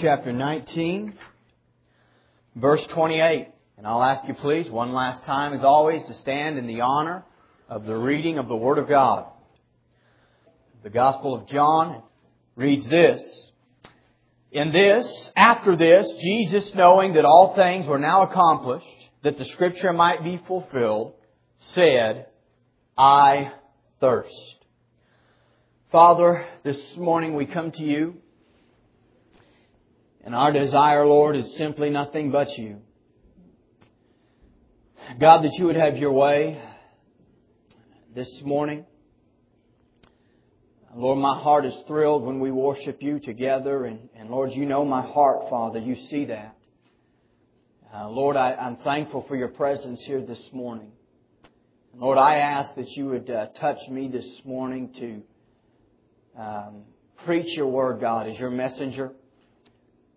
chapter 19, verse 28. And I'll ask you please, one last time as always, to stand in the honor of the reading of the Word of God. The Gospel of John reads this. In this, after this, Jesus, knowing that all things were now accomplished, that the Scripture might be fulfilled, said, I thirst. Father, this morning we come to you, and our desire, Lord, is simply nothing but you. God, that you would have your way this morning. Lord, my heart is thrilled when we worship you together, and, and Lord, you know my heart, Father. You see that. Uh, Lord, I, am thankful for your presence here this morning. Lord, I ask that you would uh, touch me this morning to um, preach your word, God, as your messenger,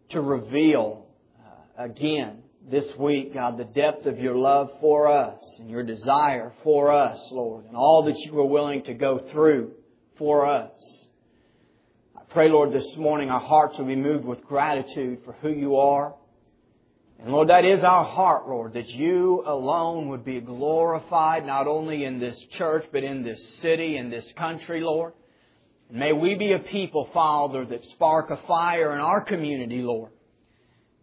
to reveal uh, again this week, God, the depth of your love for us and your desire for us, Lord, and all that you are willing to go through for us. I pray, Lord, this morning our hearts will be moved with gratitude for who you are. And Lord, that is our heart, Lord, that you alone would be glorified not only in this church, but in this city, in this country, Lord. May we be a people, Father, that spark a fire in our community, Lord.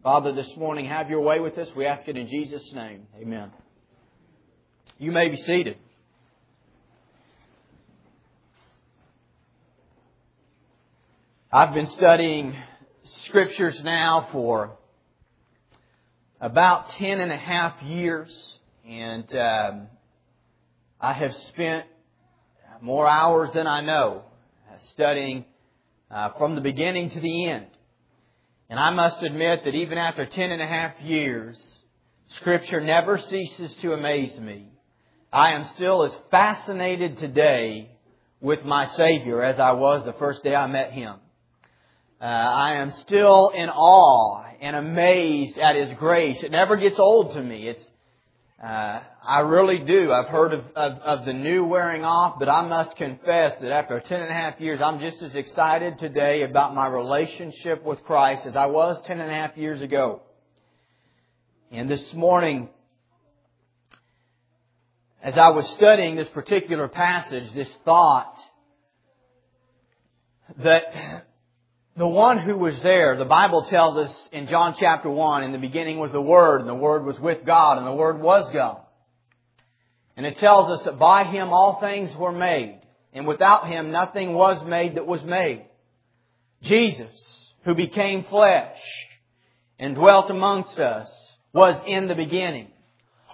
Father, this morning, have your way with us. We ask it in Jesus' name. Amen. You may be seated. I've been studying scriptures now for about ten and a half years, and um, I have spent more hours than I know studying uh, from the beginning to the end. And I must admit that even after ten and a half years, Scripture never ceases to amaze me. I am still as fascinated today with my Savior as I was the first day I met Him. Uh, I am still in awe and amazed at His grace. It never gets old to me. It's, uh, I really do. I've heard of, of, of, the new wearing off, but I must confess that after ten and a half years, I'm just as excited today about my relationship with Christ as I was ten and a half years ago. And this morning, as I was studying this particular passage, this thought that the one who was there, the Bible tells us in John chapter 1, in the beginning was the Word, and the Word was with God, and the Word was God. And it tells us that by Him all things were made, and without Him nothing was made that was made. Jesus, who became flesh and dwelt amongst us, was in the beginning.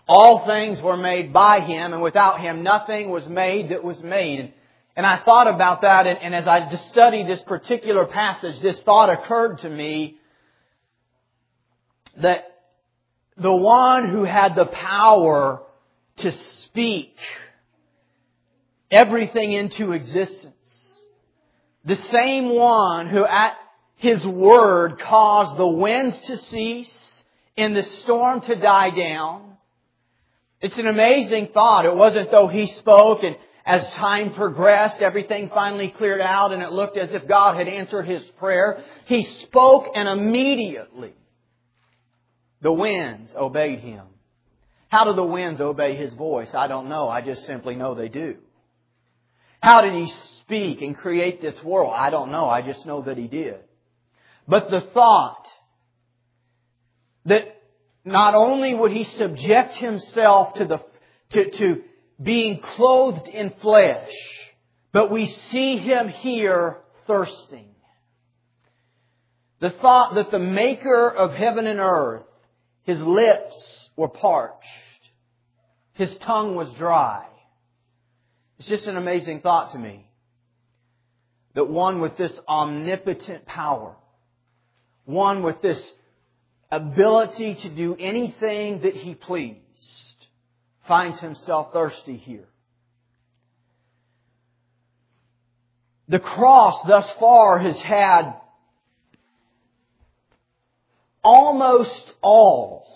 All things were made by Him, and without Him nothing was made that was made. And I thought about that, and, and as I just studied this particular passage, this thought occurred to me that the one who had the power to speak everything into existence, the same one who at his word caused the winds to cease and the storm to die down, it's an amazing thought. It wasn't though he spoke and as time progressed, everything finally cleared out and it looked as if God had answered his prayer. He spoke and immediately the winds obeyed him. How do the winds obey his voice? I don't know. I just simply know they do. How did he speak and create this world? I don't know. I just know that he did. But the thought that not only would he subject himself to the, to, to being clothed in flesh, but we see him here thirsting. The thought that the maker of heaven and earth, his lips were parched, his tongue was dry. It's just an amazing thought to me. That one with this omnipotent power, one with this ability to do anything that he pleased, finds himself thirsty here. The cross thus far has had almost all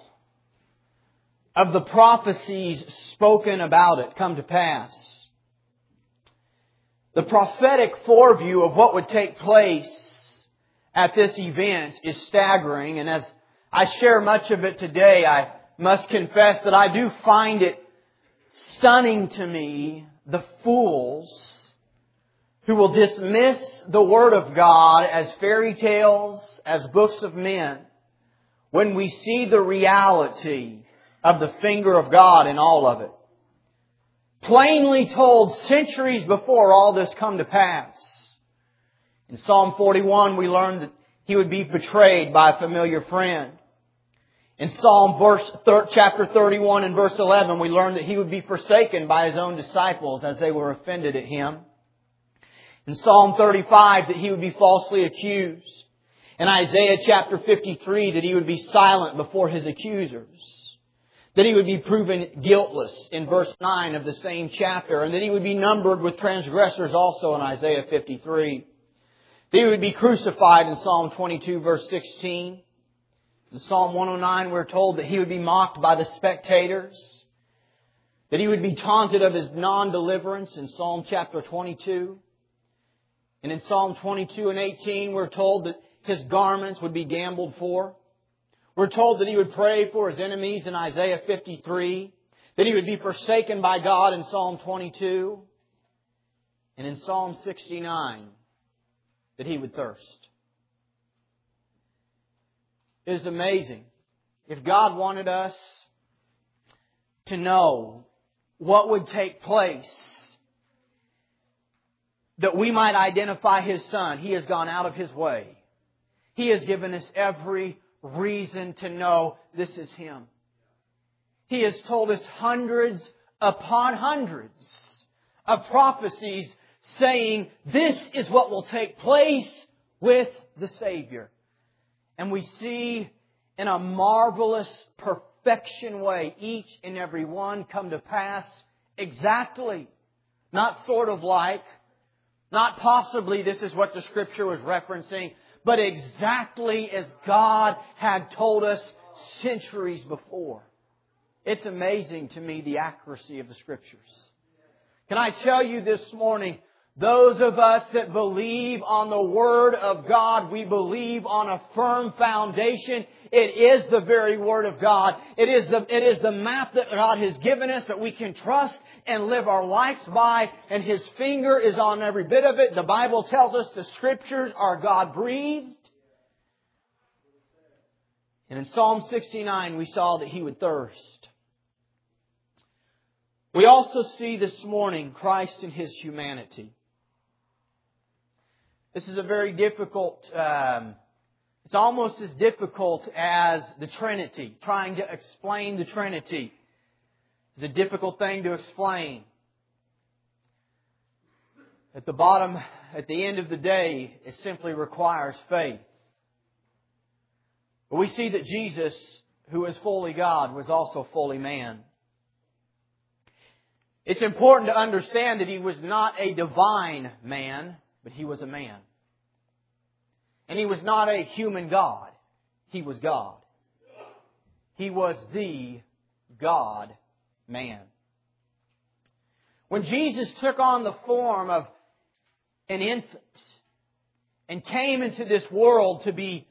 of the prophecies spoken about it come to pass. The prophetic foreview of what would take place at this event is staggering, and as I share much of it today, I must confess that I do find it stunning to me the fools who will dismiss the Word of God as fairy tales, as books of men, when we see the reality of the finger of God in all of it. Plainly told centuries before all this come to pass. In Psalm 41 we learn that he would be betrayed by a familiar friend. In Psalm verse, chapter 31 and verse 11, we learn that he would be forsaken by his own disciples as they were offended at him. In Psalm 35, that he would be falsely accused. In Isaiah chapter 53, that he would be silent before his accusers. That he would be proven guiltless in verse 9 of the same chapter. And that he would be numbered with transgressors also in Isaiah 53. That he would be crucified in Psalm 22 verse 16 in Psalm 109, we're told that he would be mocked by the spectators, that he would be taunted of his non-deliverance in Psalm chapter 22. And in Psalm 22 and 18, we're told that his garments would be gambled for. We're told that he would pray for his enemies in Isaiah 53, that he would be forsaken by God in Psalm 22, and in Psalm 69, that he would thirst. Is amazing. If God wanted us to know what would take place that we might identify His Son, He has gone out of His way. He has given us every reason to know this is Him. He has told us hundreds upon hundreds of prophecies saying this is what will take place with the Savior. And we see in a marvelous perfection way each and every one come to pass exactly. Not sort of like, not possibly this is what the scripture was referencing, but exactly as God had told us centuries before. It's amazing to me the accuracy of the scriptures. Can I tell you this morning, those of us that believe on the Word of God, we believe on a firm foundation. It is the very Word of God. It is the, it is the map that God has given us that we can trust and live our lives by, and His finger is on every bit of it. The Bible tells us the Scriptures are God breathed. And in Psalm 69, we saw that He would thirst. We also see this morning Christ in His humanity. This is a very difficult, um, it's almost as difficult as the Trinity. Trying to explain the Trinity is a difficult thing to explain. At the bottom, at the end of the day, it simply requires faith. But we see that Jesus, who is fully God, was also fully man. It's important to understand that he was not a divine man, but he was a man. And he was not a human God. He was God. He was the God man. When Jesus took on the form of an infant and came into this world to be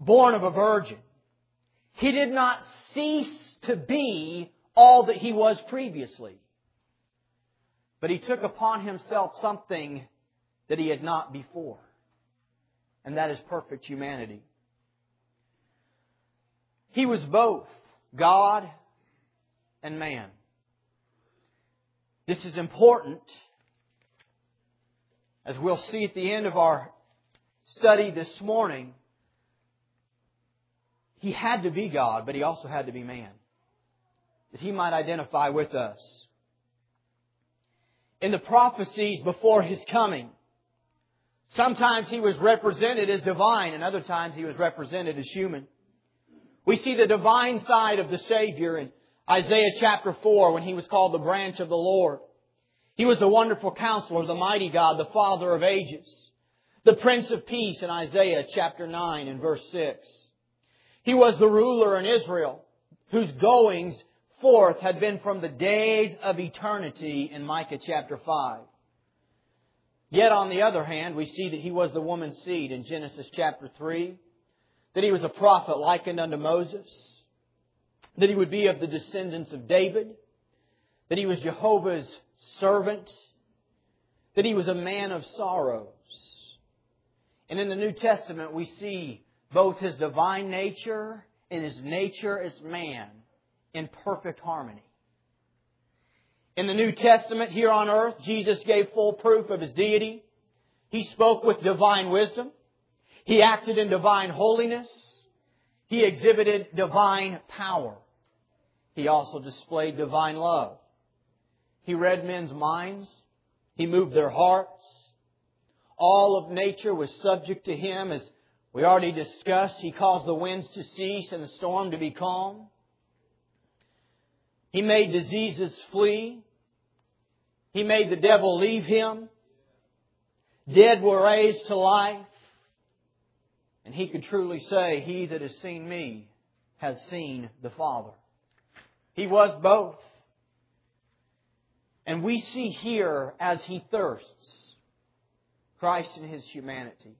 born of a virgin, he did not cease to be all that he was previously. But he took upon himself something that he had not before. And that is perfect humanity. He was both God and man. This is important as we'll see at the end of our study this morning. He had to be God, but he also had to be man. That he might identify with us in the prophecies before his coming. Sometimes he was represented as divine, and other times he was represented as human. We see the divine side of the Savior in Isaiah chapter 4 when he was called the branch of the Lord. He was the wonderful counselor, the mighty God, the Father of ages, the Prince of Peace in Isaiah chapter 9 and verse 6. He was the ruler in Israel whose goings forth had been from the days of eternity in Micah chapter 5. Yet on the other hand, we see that he was the woman's seed in Genesis chapter 3, that he was a prophet likened unto Moses, that he would be of the descendants of David, that he was Jehovah's servant, that he was a man of sorrows. And in the New Testament, we see both his divine nature and his nature as man in perfect harmony. In the New Testament here on earth, Jesus gave full proof of his deity. He spoke with divine wisdom. He acted in divine holiness. He exhibited divine power. He also displayed divine love. He read men's minds. He moved their hearts. All of nature was subject to him as we already discussed. He caused the winds to cease and the storm to be calm. He made diseases flee. He made the devil leave him. Dead were raised to life. And he could truly say, He that has seen me has seen the Father. He was both. And we see here as he thirsts Christ in his humanity.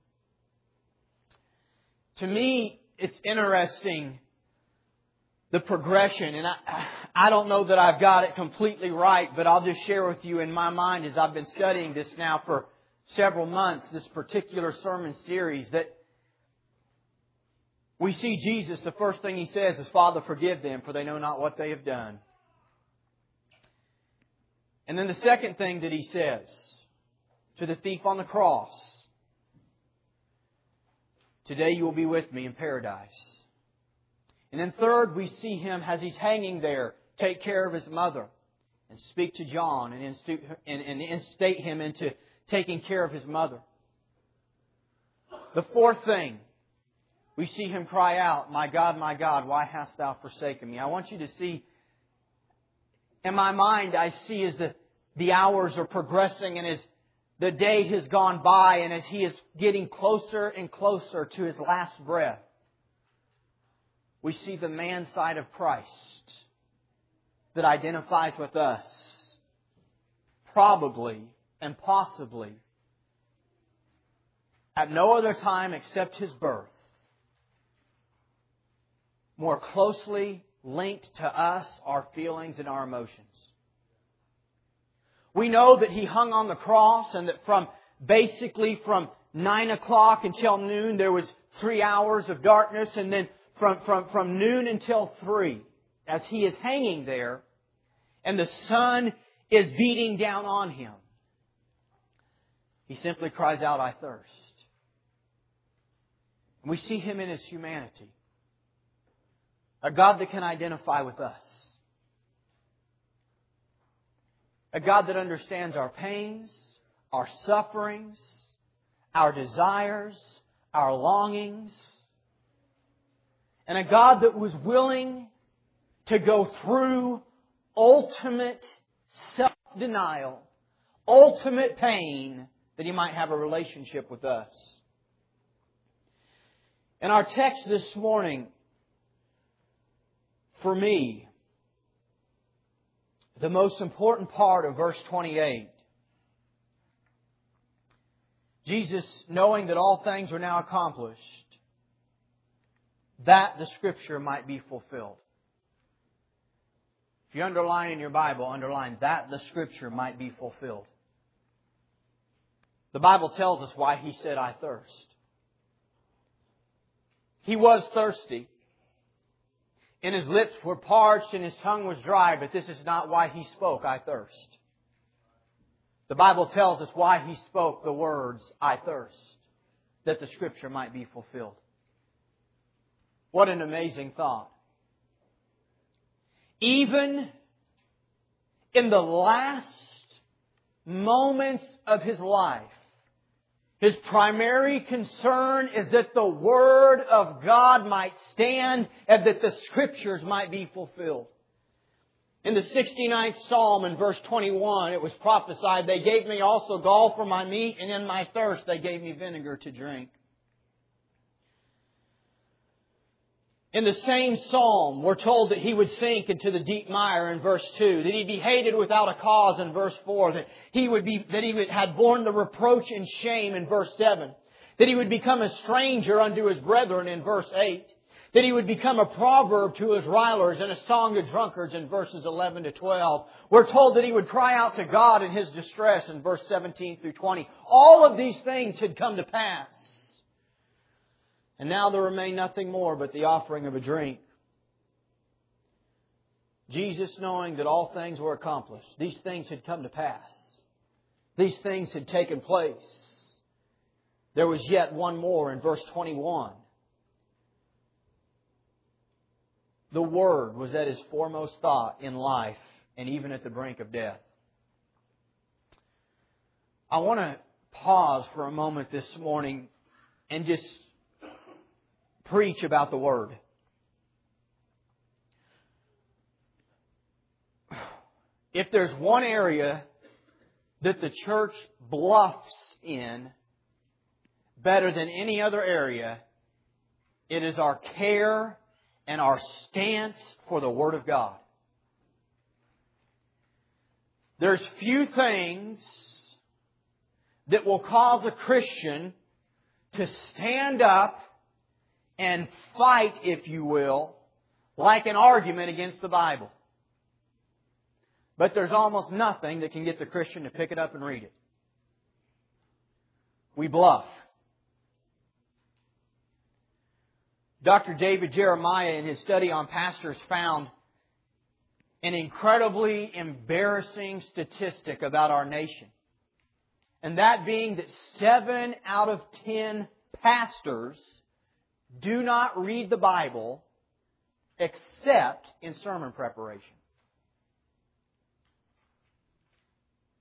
To me, it's interesting the progression. And I, I don't know that I've got it completely right, but I'll just share with you in my mind as I've been studying this now for several months, this particular sermon series, that we see Jesus, the first thing he says is, Father, forgive them, for they know not what they have done. And then the second thing that he says to the thief on the cross, Today you will be with me in paradise. And then third, we see him as he's hanging there, take care of his mother and speak to John and instate, and, and instate him into taking care of his mother. The fourth thing, we see him cry out, My God, my God, why hast thou forsaken me? I want you to see, in my mind, I see as the, the hours are progressing and as the day has gone by and as he is getting closer and closer to his last breath, we see the man side of Christ that identifies with us. Probably and possibly at no other time except his birth, more closely linked to us, our feelings and our emotions. We know that he hung on the cross and that from basically from nine o'clock until noon there was three hours of darkness and then from, from, from noon until 3 as he is hanging there and the sun is beating down on him. He simply cries out, I thirst. And we see him in his humanity. A God that can identify with us. A God that understands our pains, our sufferings, our desires, our longings, and a God that was willing to go through ultimate self-denial, ultimate pain, that he might have a relationship with us. In our text this morning, for me, the most important part of verse 28, Jesus, knowing that all things are now accomplished, that the scripture might be fulfilled. If you underline in your Bible, underline that the scripture might be fulfilled. The Bible tells us why he said, I thirst. He was thirsty. And his lips were parched and his tongue was dry, but this is not why he spoke, I thirst. The Bible tells us why he spoke the words, I thirst, that the scripture might be fulfilled. What an amazing thought. Even in the last moments of his life, his primary concern is that the Word of God might stand and that the Scriptures might be fulfilled. In the 69th Psalm in verse 21, it was prophesied, They gave me also gall for my meat, and in my thirst they gave me vinegar to drink. In the same psalm, we're told that he would sink into the deep mire in verse 2, that he'd be hated without a cause in verse 4, that he would be, that he had borne the reproach and shame in verse 7, that he would become a stranger unto his brethren in verse 8, that he would become a proverb to his revilers and a song to drunkards in verses 11 to 12. We're told that he would cry out to God in his distress in verse 17 through 20. All of these things had come to pass. And now there remained nothing more but the offering of a drink. Jesus, knowing that all things were accomplished, these things had come to pass, these things had taken place. There was yet one more in verse 21. The Word was at his foremost thought in life and even at the brink of death. I want to pause for a moment this morning and just preach about the Word. If there's one area that the church bluffs in better than any other area, it is our care and our stance for the Word of God. There's few things that will cause a Christian to stand up and fight, if you will, like an argument against the Bible. But there's almost nothing that can get the Christian to pick it up and read it. We bluff. Dr. David Jeremiah, in his study on pastors, found an incredibly embarrassing statistic about our nation. And that being that seven out of ten pastors do not read the Bible except in sermon preparation.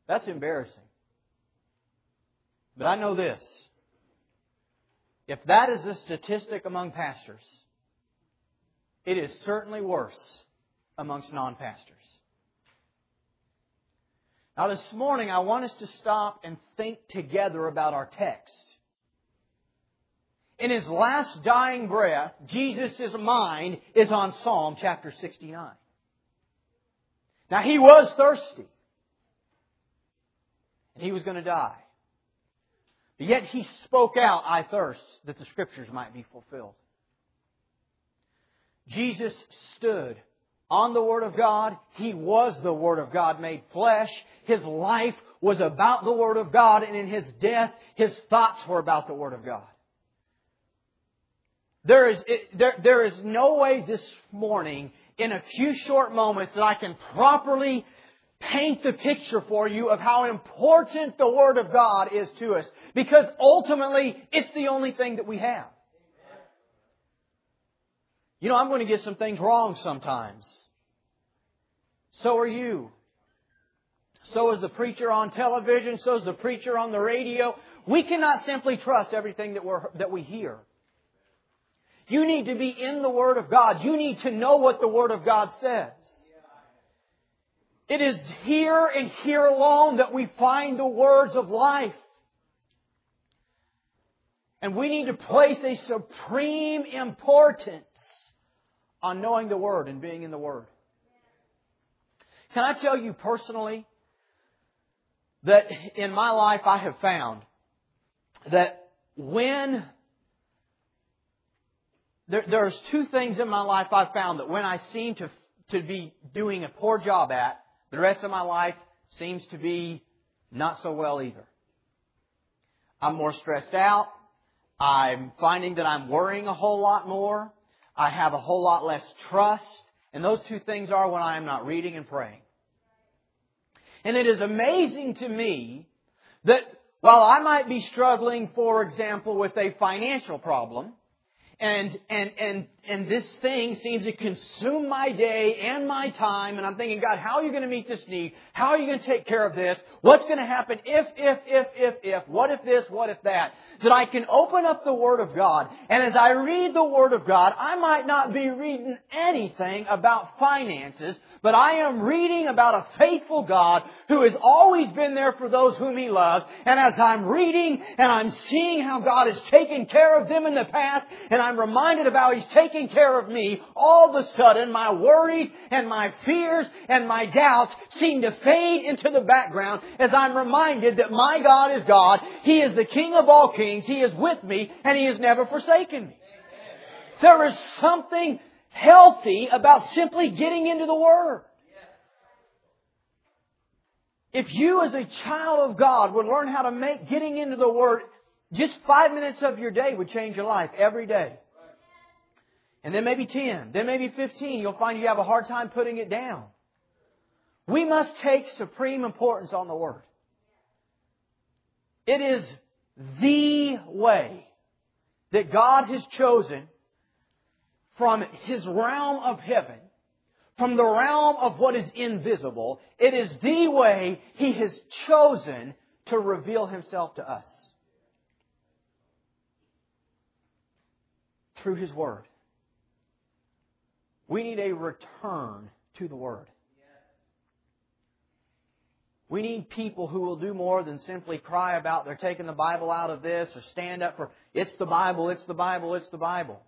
That's embarrassing. But I know this. If that is the statistic among pastors, it is certainly worse amongst non pastors. Now, this morning, I want us to stop and think together about our text. In his last dying breath, Jesus' mind is on Psalm chapter 69. Now, he was thirsty. And he was going to die. But yet he spoke out, I thirst, that the scriptures might be fulfilled. Jesus stood on the Word of God. He was the Word of God made flesh. His life was about the Word of God, and in his death, his thoughts were about the Word of God. There is, it, there, there is no way this morning, in a few short moments, that I can properly paint the picture for you of how important the Word of God is to us. Because ultimately, it's the only thing that we have. You know, I'm going to get some things wrong sometimes. So are you. So is the preacher on television. So is the preacher on the radio. We cannot simply trust everything that, we're, that we hear. You need to be in the Word of God. You need to know what the Word of God says. It is here and here alone that we find the words of life. And we need to place a supreme importance on knowing the Word and being in the Word. Can I tell you personally that in my life I have found that when there, there's two things in my life I've found that when I seem to, to be doing a poor job at, the rest of my life seems to be not so well either. I'm more stressed out. I'm finding that I'm worrying a whole lot more. I have a whole lot less trust. And those two things are when I am not reading and praying. And it is amazing to me that while I might be struggling, for example, with a financial problem, and, and, and, and this thing seems to consume my day and my time, and I'm thinking, God, how are you going to meet this need? How are you going to take care of this? What's going to happen if, if, if, if, if? What if this? What if that? That I can open up the Word of God, and as I read the Word of God, I might not be reading anything about finances, but I am reading about a faithful God who has always been there for those whom He loves. And as I'm reading and I'm seeing how God has taken care of them in the past, and I'm reminded of how He's taken taking care of me, all of a sudden my worries and my fears and my doubts seem to fade into the background as I'm reminded that my God is God. He is the King of all kings. He is with me and He has never forsaken me. There is something healthy about simply getting into the Word. If you as a child of God would learn how to make getting into the Word, just five minutes of your day would change your life every day. And then maybe 10, then maybe 15, you'll find you have a hard time putting it down. We must take supreme importance on the Word. It is the way that God has chosen from His realm of heaven from the realm of what is invisible. It is the way He has chosen to reveal Himself to us. Through His Word. We need a return to the Word. We need people who will do more than simply cry about they're taking the Bible out of this or stand up for it's the Bible, it's the Bible, it's the Bible.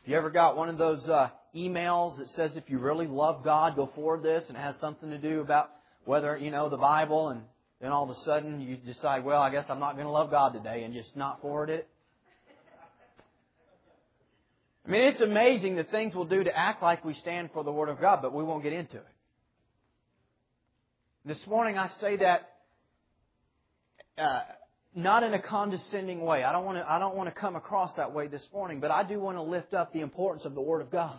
Have you ever got one of those uh, emails that says if you really love God, go forward this, and it has something to do about whether you know the Bible, and then all of a sudden you decide, well, I guess I'm not going to love God today, and just not forward it. I mean, it's amazing the things we'll do to act like we stand for the Word of God, but we won't get into it. This morning I say that uh, not in a condescending way. I don't want to, I don't want to come across that way this morning, but I do want to lift up the importance of the Word of God.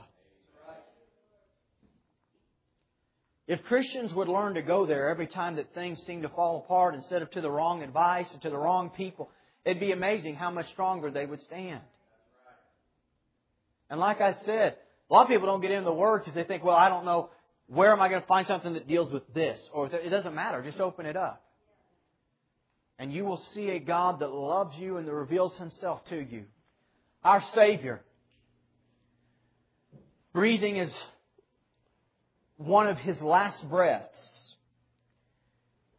If Christians would learn to go there every time that things seem to fall apart instead of to the wrong advice and to the wrong people, it'd be amazing how much stronger they would stand. And like I said, a lot of people don't get into the Word because they think, well, I don't know, where am I going to find something that deals with this? Or it doesn't matter, just open it up. And you will see a God that loves you and that reveals Himself to you. Our Savior, breathing is one of his last breaths,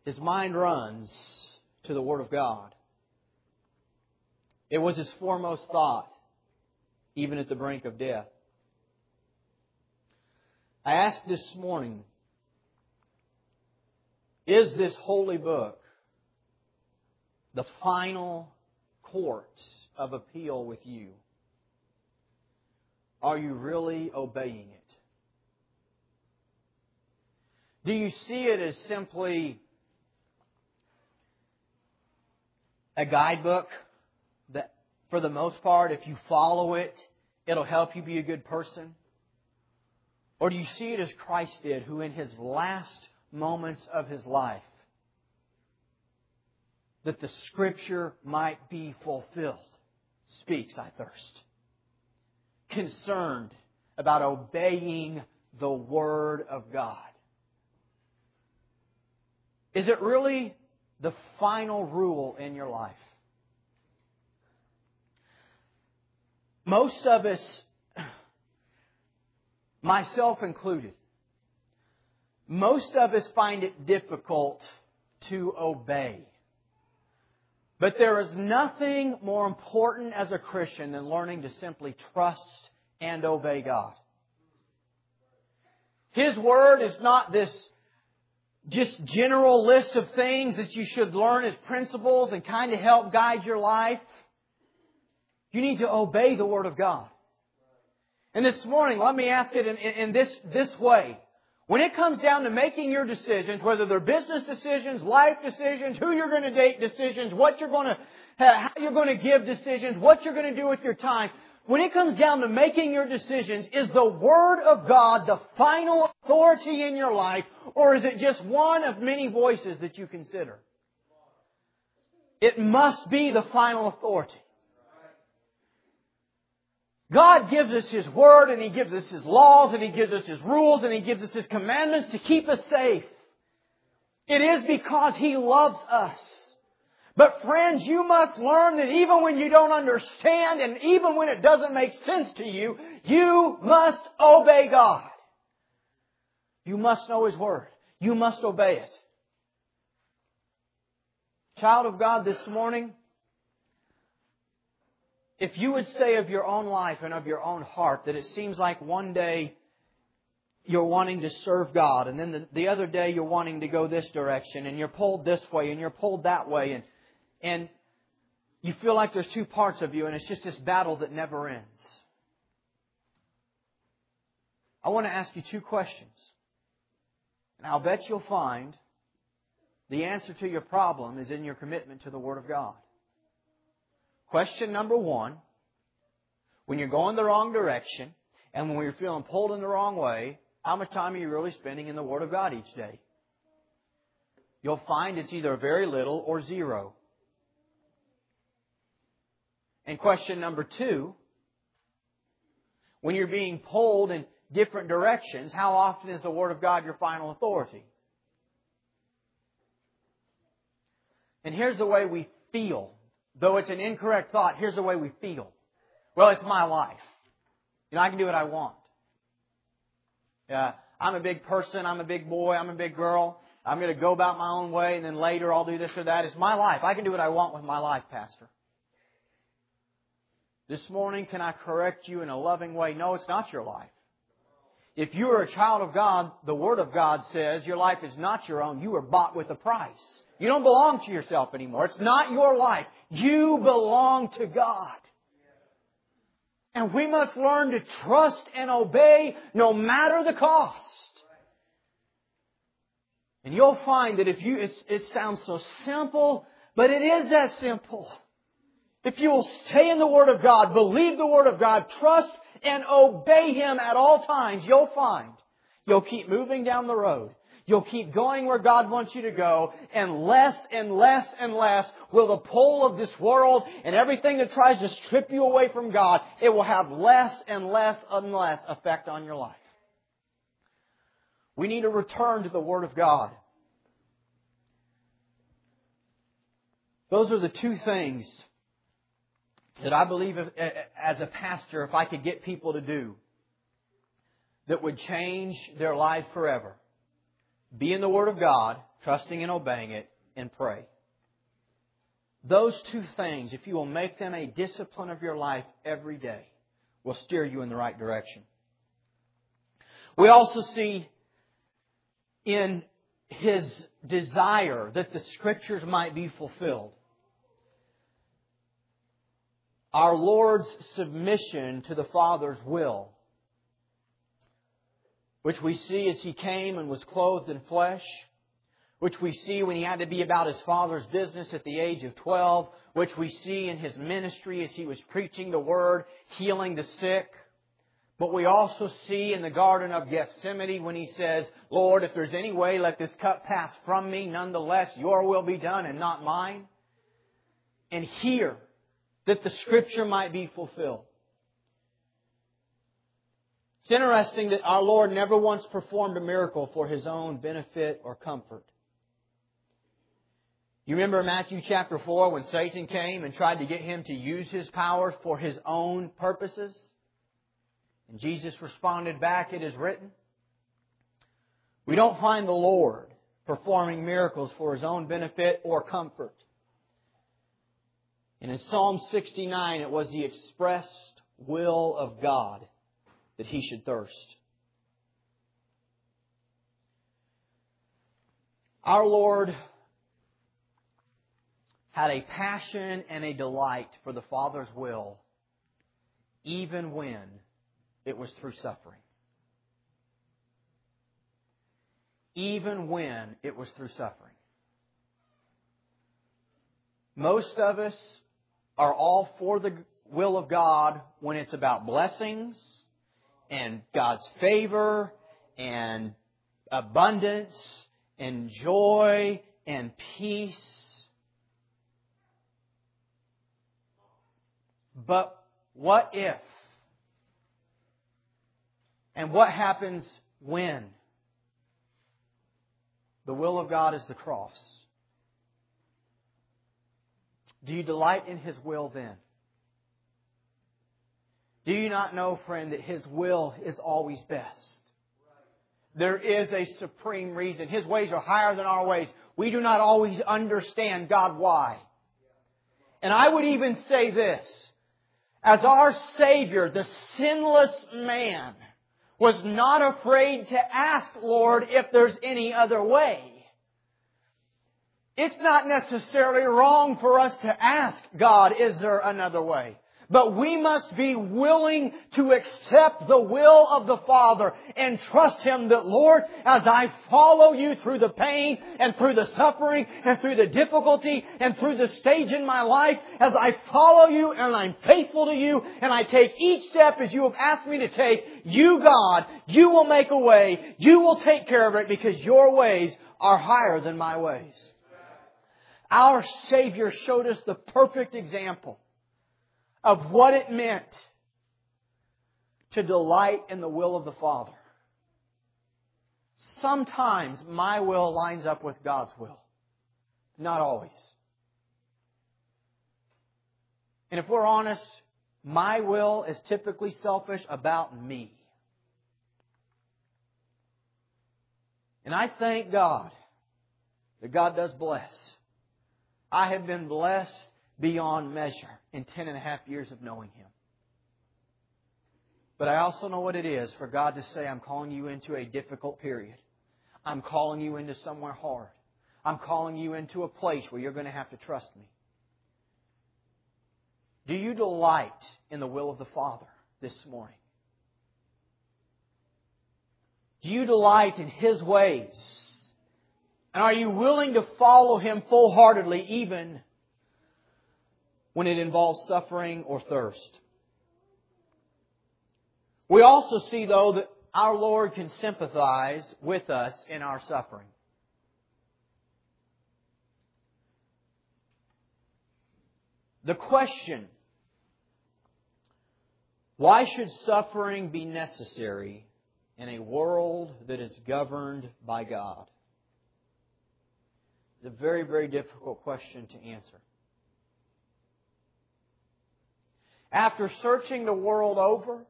his mind runs to the Word of God. It was his foremost thought, even at the brink of death. I ask this morning, is this holy book the final court of appeal with you? Are you really obeying it? Do you see it as simply a guidebook for the most part, if you follow it, it'll help you be a good person? Or do you see it as Christ did, who in his last moments of his life, that the Scripture might be fulfilled, speaks, I thirst. Concerned about obeying the Word of God. Is it really the final rule in your life? Most of us, myself included, most of us find it difficult to obey. But there is nothing more important as a Christian than learning to simply trust and obey God. His Word is not this just general list of things that you should learn as principles and kind of help guide your life. You need to obey the Word of God. And this morning, let me ask it in, in, in this, this way. When it comes down to making your decisions, whether they're business decisions, life decisions, who you're going to date decisions, what you're going to, how you're going to give decisions, what you're going to do with your time, when it comes down to making your decisions, is the Word of God the final authority in your life, or is it just one of many voices that you consider? It must be the final authority. God gives us His Word and He gives us His laws and He gives us His rules and He gives us His commandments to keep us safe. It is because He loves us. But friends, you must learn that even when you don't understand and even when it doesn't make sense to you, you must obey God. You must know His Word. You must obey it. Child of God, this morning, if you would say of your own life and of your own heart that it seems like one day you're wanting to serve God, and then the, the other day you're wanting to go this direction, and you're pulled this way, and you're pulled that way, and, and you feel like there's two parts of you, and it's just this battle that never ends. I want to ask you two questions. And I'll bet you'll find the answer to your problem is in your commitment to the Word of God. Question number one when you're going the wrong direction and when you're feeling pulled in the wrong way, how much time are you really spending in the Word of God each day? You'll find it's either very little or zero. And question number two when you're being pulled in different directions, how often is the Word of God your final authority? And here's the way we feel Though it's an incorrect thought, here's the way we feel. Well, it's my life. You know, I can do what I want. Yeah, I'm a big person, I'm a big boy, I'm a big girl. I'm going to go about my own way and then later I'll do this or that. It's my life. I can do what I want with my life, Pastor. This morning, can I correct you in a loving way? No, it's not your life. If you are a child of God, the Word of God says your life is not your own. You were bought with a price. You don't belong to yourself anymore. It's not your life. You belong to God. And we must learn to trust and obey no matter the cost. And you'll find that if you, it sounds so simple, but it is that simple. If you will stay in the Word of God, believe the Word of God, trust and obey Him at all times, you'll find you'll keep moving down the road You'll keep going where God wants you to go, and less and less and less will the pull of this world and everything that tries to strip you away from God, it will have less and less and less effect on your life. We need to return to the Word of God. Those are the two things that I believe as a pastor, if I could get people to do, that would change their life forever. Be in the Word of God, trusting and obeying it, and pray. Those two things, if you will make them a discipline of your life every day, will steer you in the right direction. We also see in his desire that the Scriptures might be fulfilled. Our Lord's submission to the Father's will which we see as he came and was clothed in flesh, which we see when he had to be about his father's business at the age of 12, which we see in his ministry as he was preaching the word, healing the sick. But we also see in the Garden of Gethsemane when he says, Lord, if there's any way, let this cup pass from me. Nonetheless, your will be done and not mine. And here, that the scripture might be fulfilled. It's interesting that our Lord never once performed a miracle for his own benefit or comfort. You remember Matthew chapter 4 when Satan came and tried to get him to use his power for his own purposes? And Jesus responded back, It is written. We don't find the Lord performing miracles for his own benefit or comfort. And in Psalm 69, it was the expressed will of God that he should thirst. Our Lord had a passion and a delight for the Father's will, even when it was through suffering. Even when it was through suffering. Most of us are all for the will of God when it's about blessings and God's favor and abundance and joy and peace. But what if? And what happens when? The will of God is the cross. Do you delight in His will then? Do you not know, friend, that His will is always best? There is a supreme reason. His ways are higher than our ways. We do not always understand God why. And I would even say this, as our Savior, the sinless man, was not afraid to ask, Lord, if there's any other way. It's not necessarily wrong for us to ask God, is there another way? But we must be willing to accept the will of the Father and trust Him that, Lord, as I follow you through the pain and through the suffering and through the difficulty and through the stage in my life, as I follow you and I'm faithful to you and I take each step as you have asked me to take, you, God, you will make a way. You will take care of it because your ways are higher than my ways. Our Savior showed us the perfect example of what it meant to delight in the will of the Father. Sometimes my will lines up with God's will. Not always. And if we're honest, my will is typically selfish about me. And I thank God that God does bless. I have been blessed beyond measure in ten and a half years of knowing Him. But I also know what it is for God to say, I'm calling you into a difficult period. I'm calling you into somewhere hard. I'm calling you into a place where you're going to have to trust me. Do you delight in the will of the Father this morning? Do you delight in His ways? And are you willing to follow Him full heartedly even when it involves suffering or thirst. We also see, though, that our Lord can sympathize with us in our suffering. The question, why should suffering be necessary in a world that is governed by God? It's a very, very difficult question to answer. After searching the world over,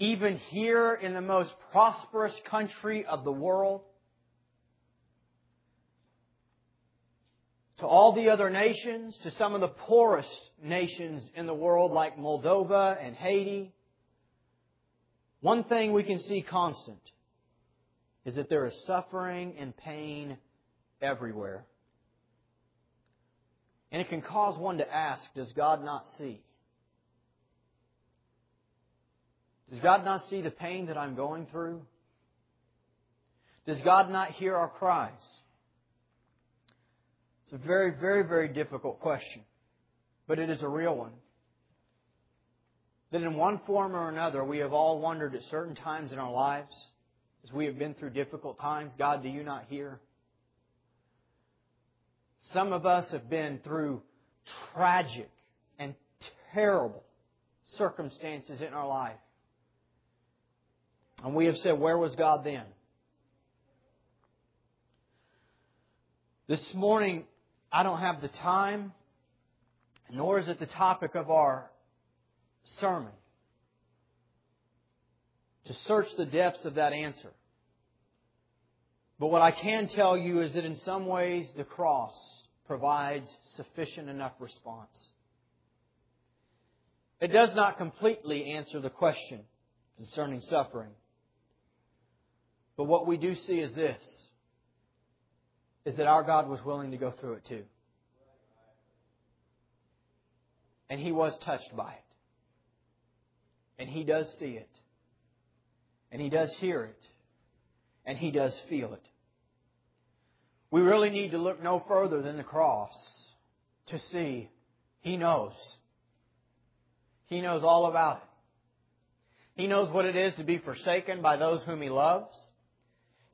even here in the most prosperous country of the world, to all the other nations, to some of the poorest nations in the world like Moldova and Haiti, one thing we can see constant is that there is suffering and pain everywhere. And it can cause one to ask, does God not see? Does God not see the pain that I'm going through? Does God not hear our cries? It's a very, very, very difficult question, but it is a real one. That in one form or another, we have all wondered at certain times in our lives, as we have been through difficult times, God, do you not hear? Some of us have been through tragic and terrible circumstances in our life. And we have said, where was God then? This morning, I don't have the time, nor is it the topic of our sermon, to search the depths of that answer. But what I can tell you is that in some ways the cross provides sufficient enough response. It does not completely answer the question concerning suffering. But what we do see is this is that our God was willing to go through it too. And he was touched by it. And he does see it. And he does hear it. And he does feel it. We really need to look no further than the cross to see he knows. He knows all about it. He knows what it is to be forsaken by those whom he loves.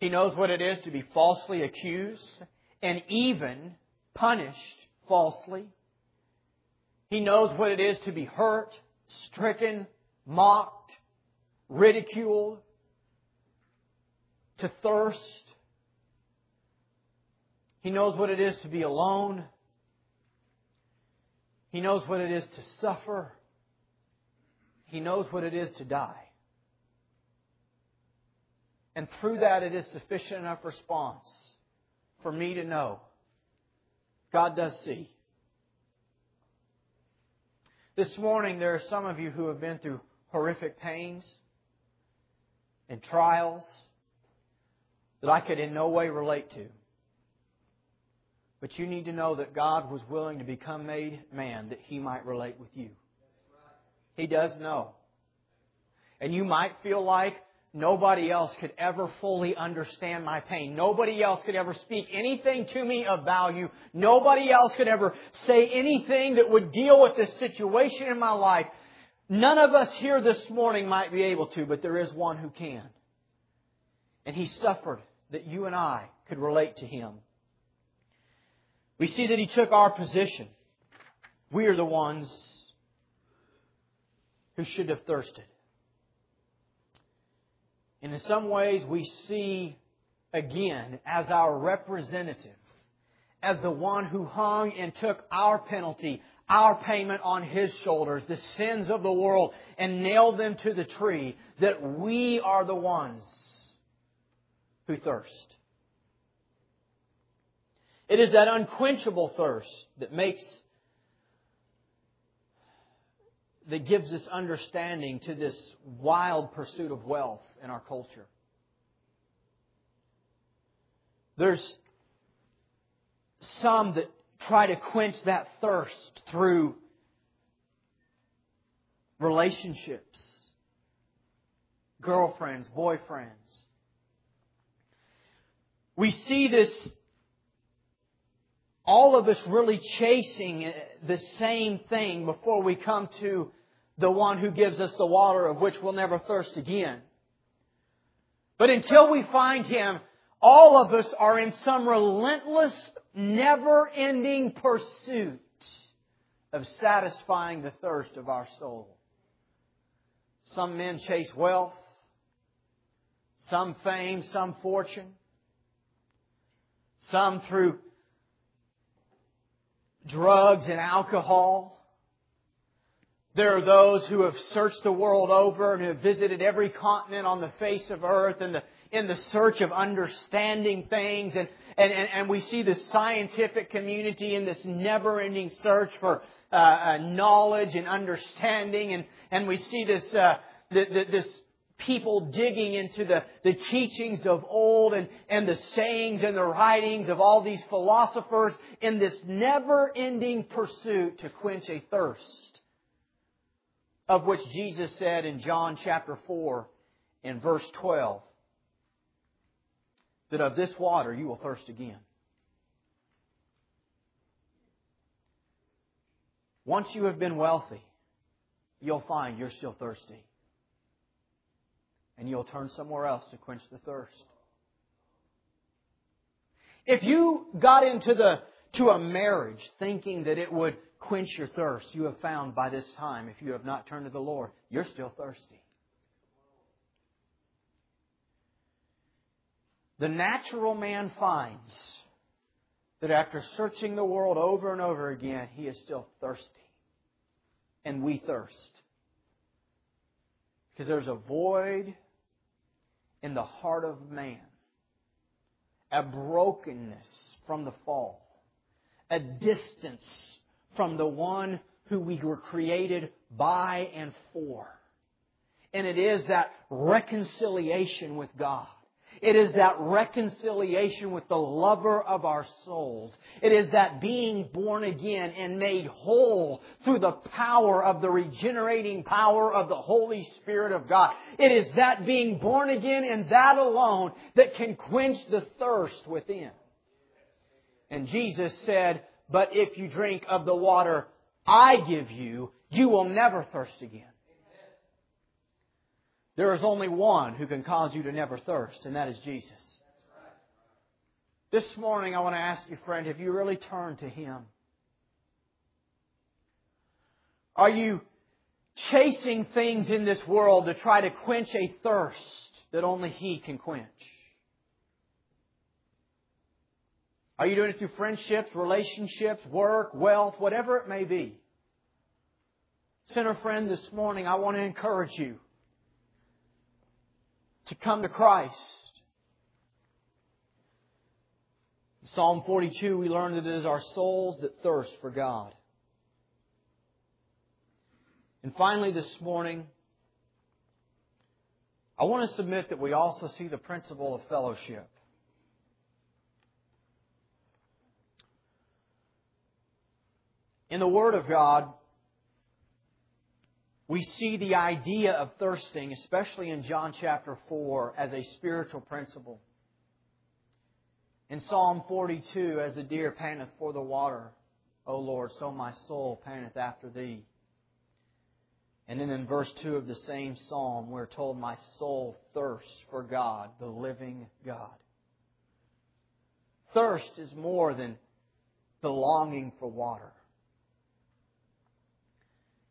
He knows what it is to be falsely accused and even punished falsely. He knows what it is to be hurt, stricken, mocked, ridiculed, to thirst. He knows what it is to be alone. He knows what it is to suffer. He knows what it is to die. And through that, it is sufficient enough response for me to know God does see. This morning, there are some of you who have been through horrific pains and trials that I could in no way relate to. But you need to know that God was willing to become made man that He might relate with you. He does know. And you might feel like nobody else could ever fully understand my pain. Nobody else could ever speak anything to me of value. Nobody else could ever say anything that would deal with this situation in my life. None of us here this morning might be able to, but there is one who can. And he suffered that you and I could relate to him. We see that he took our position. We are the ones who should have thirsted. And in some ways, we see again as our representative, as the one who hung and took our penalty, our payment on His shoulders, the sins of the world, and nailed them to the tree, that we are the ones who thirst. It is that unquenchable thirst that makes, that gives us understanding to this wild pursuit of wealth in our culture. There's some that try to quench that thirst through relationships, girlfriends, boyfriends. We see this all of us really chasing the same thing before we come to the one who gives us the water of which we'll never thirst again. But until we find Him, all of us are in some relentless, never ending pursuit of satisfying the thirst of our soul. Some men chase wealth, some fame, some fortune, some through drugs and alcohol. There are those who have searched the world over and have visited every continent on the face of earth in the, in the search of understanding things. And, and, and, and we see the scientific community in this never ending search for uh, uh, knowledge and understanding. And, and we see this, uh, the, the, this people digging into the, the teachings of old and, and the sayings and the writings of all these philosophers in this never ending pursuit to quench a thirst, of which Jesus said in John chapter 4 in verse 12 that of this water you will thirst again. Once you have been wealthy, you'll find you're still thirsty and you'll turn somewhere else to quench the thirst. If you got into the to a marriage thinking that it would quench your thirst, you have found by this time, if you have not turned to the Lord, you're still thirsty. The natural man finds that after searching the world over and over again, he is still thirsty. And we thirst. Because there's a void in the heart of man, a brokenness from the fall, a distance from the one who we were created by and for. And it is that reconciliation with God it is that reconciliation with the lover of our souls. It is that being born again and made whole through the power of the regenerating power of the Holy Spirit of God. It is that being born again and that alone that can quench the thirst within. And Jesus said, But if you drink of the water I give you, you will never thirst again. There is only one who can cause you to never thirst, and that is Jesus. This morning, I want to ask you, friend, have you really turned to Him? Are you chasing things in this world to try to quench a thirst that only He can quench? Are you doing it through friendships, relationships, work, wealth, whatever it may be? Sinner friend, this morning I want to encourage you to come to Christ. In Psalm 42, we learn that it is our souls that thirst for God. And finally, this morning, I want to submit that we also see the principle of fellowship. In the Word of God, we see the idea of thirsting, especially in John chapter 4, as a spiritual principle. In Psalm 42, as the deer panteth for the water, O Lord, so my soul panteth after thee. And then in verse 2 of the same psalm, we're told, My soul thirsts for God, the living God. Thirst is more than the longing for water.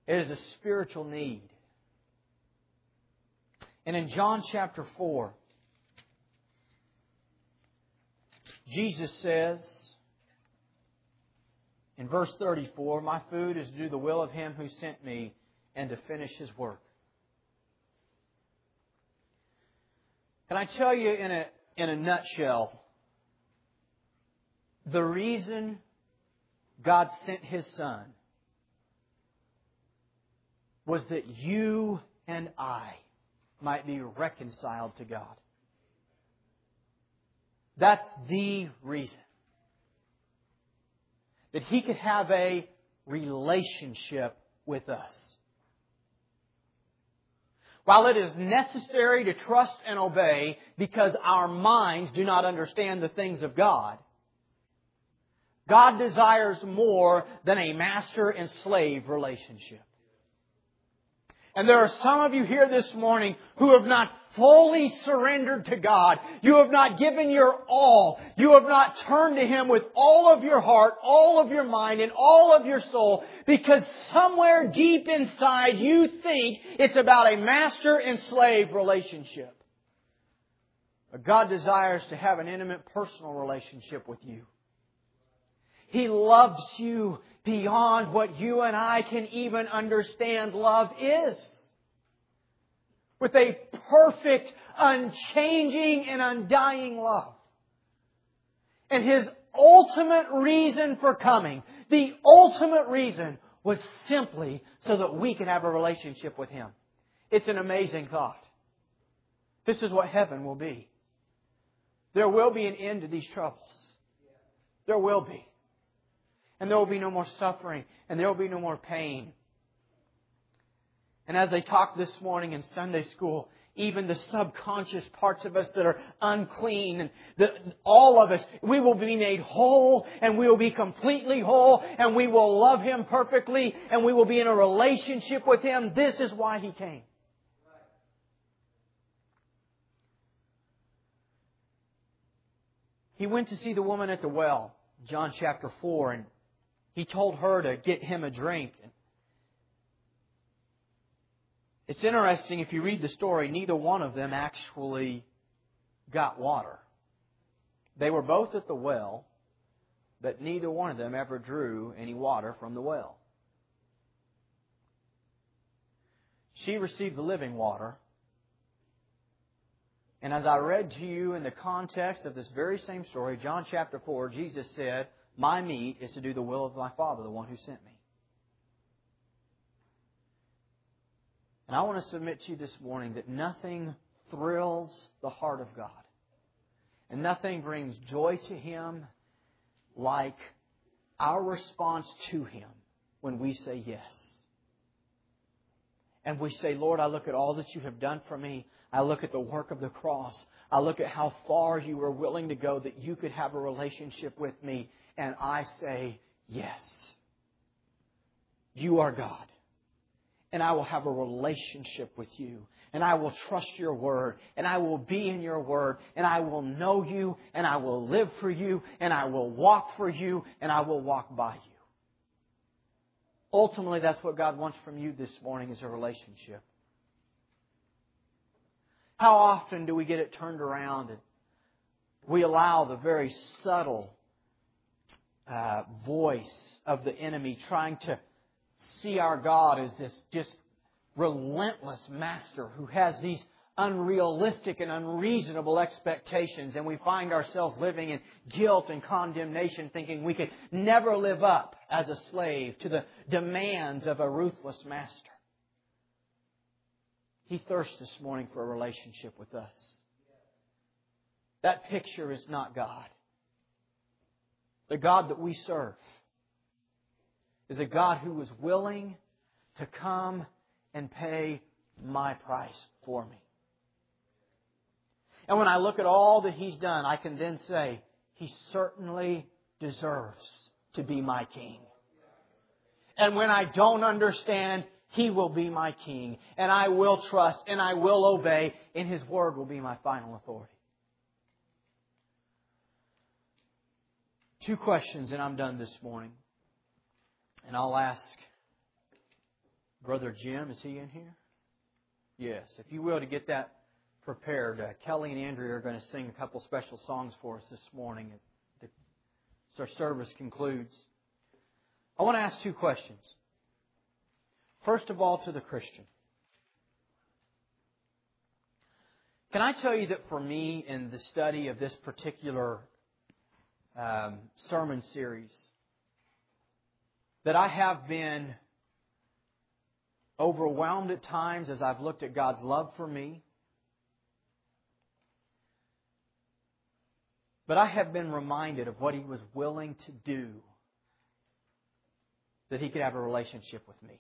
It is a spiritual need. And in John chapter 4, Jesus says in verse 34, My food is to do the will of him who sent me and to finish his work. Can I tell you in a, in a nutshell the reason God sent his son was that you and I might be reconciled to God. That's the reason. That He could have a relationship with us. While it is necessary to trust and obey because our minds do not understand the things of God, God desires more than a master and slave relationship. And there are some of you here this morning who have not fully surrendered to God. You have not given your all. You have not turned to Him with all of your heart, all of your mind, and all of your soul because somewhere deep inside you think it's about a master and slave relationship. But God desires to have an intimate personal relationship with you. He loves you beyond what you and I can even understand love is. With a perfect, unchanging, and undying love. And His ultimate reason for coming, the ultimate reason was simply so that we could have a relationship with Him. It's an amazing thought. This is what heaven will be. There will be an end to these troubles. There will be. And there will be no more suffering, and there will be no more pain. And as they talked this morning in Sunday school, even the subconscious parts of us that are unclean, and the, all of us, we will be made whole, and we will be completely whole, and we will love Him perfectly, and we will be in a relationship with Him. This is why He came. He went to see the woman at the well, John chapter 4, and he told her to get him a drink. It's interesting if you read the story, neither one of them actually got water. They were both at the well, but neither one of them ever drew any water from the well. She received the living water. And as I read to you in the context of this very same story, John chapter 4, Jesus said, my meat is to do the will of my Father, the one who sent me. And I want to submit to you this morning that nothing thrills the heart of God. And nothing brings joy to Him like our response to Him when we say yes. And we say, Lord, I look at all that you have done for me. I look at the work of the cross. I look at how far you were willing to go that you could have a relationship with me. And I say, Yes. You are God. And I will have a relationship with you. And I will trust your word. And I will be in your word. And I will know you. And I will live for you. And I will walk for you. And I will walk by you. Ultimately, that's what God wants from you this morning is a relationship. How often do we get it turned around and we allow the very subtle uh, voice of the enemy trying to see our God as this just relentless master who has these unrealistic and unreasonable expectations, and we find ourselves living in guilt and condemnation, thinking we could never live up as a slave to the demands of a ruthless master. He thirsts this morning for a relationship with us. That picture is not God. The God that we serve is a God who was willing to come and pay my price for me. And when I look at all that He's done, I can then say, He certainly deserves to be my King. And when I don't understand, He will be my King. And I will trust and I will obey, and His Word will be my final authority. Two questions, and I'm done this morning. And I'll ask Brother Jim, is he in here? Yes. If you will, to get that prepared, uh, Kelly and Andrea are going to sing a couple special songs for us this morning as our service concludes. I want to ask two questions. First of all, to the Christian. Can I tell you that for me, in the study of this particular um, sermon series, that I have been overwhelmed at times as I've looked at God's love for me. But I have been reminded of what He was willing to do that He could have a relationship with me.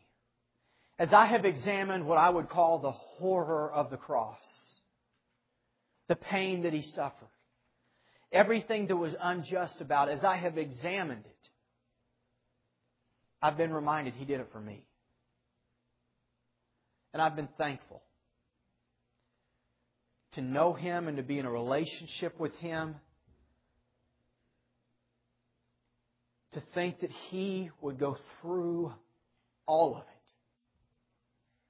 As I have examined what I would call the horror of the cross, the pain that He suffered, everything that was unjust about it, as I have examined it, I've been reminded He did it for me. And I've been thankful to know Him and to be in a relationship with Him. To think that He would go through all of it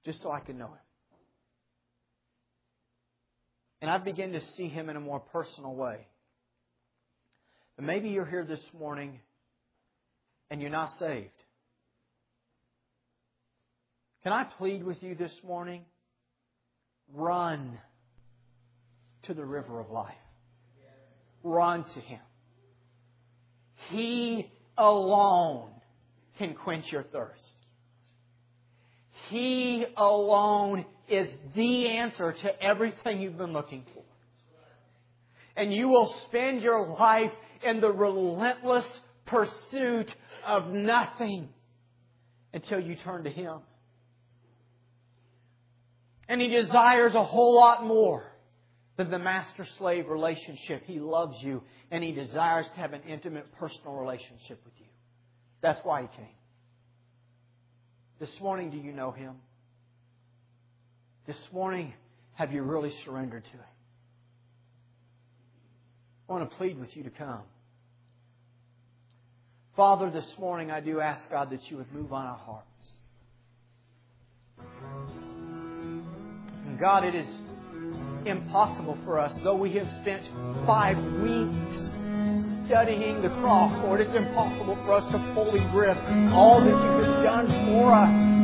just so I could know Him. And I begin to see Him in a more personal way. But maybe you're here this morning and you're not saved. Can I plead with you this morning? Run to the river of life. Run to Him. He alone can quench your thirst. He alone is the answer to everything you've been looking for. And you will spend your life in the relentless pursuit of nothing until you turn to Him. And He desires a whole lot more than the master slave relationship. He loves you and He desires to have an intimate personal relationship with you. That's why He came. This morning, do you know Him? This morning, have you really surrendered to Him? I want to plead with you to come. Father, this morning I do ask God that you would move on our hearts. And God, it is impossible for us, though we have spent five weeks studying the cross, Lord, it's impossible for us to fully grip all that you have done for us.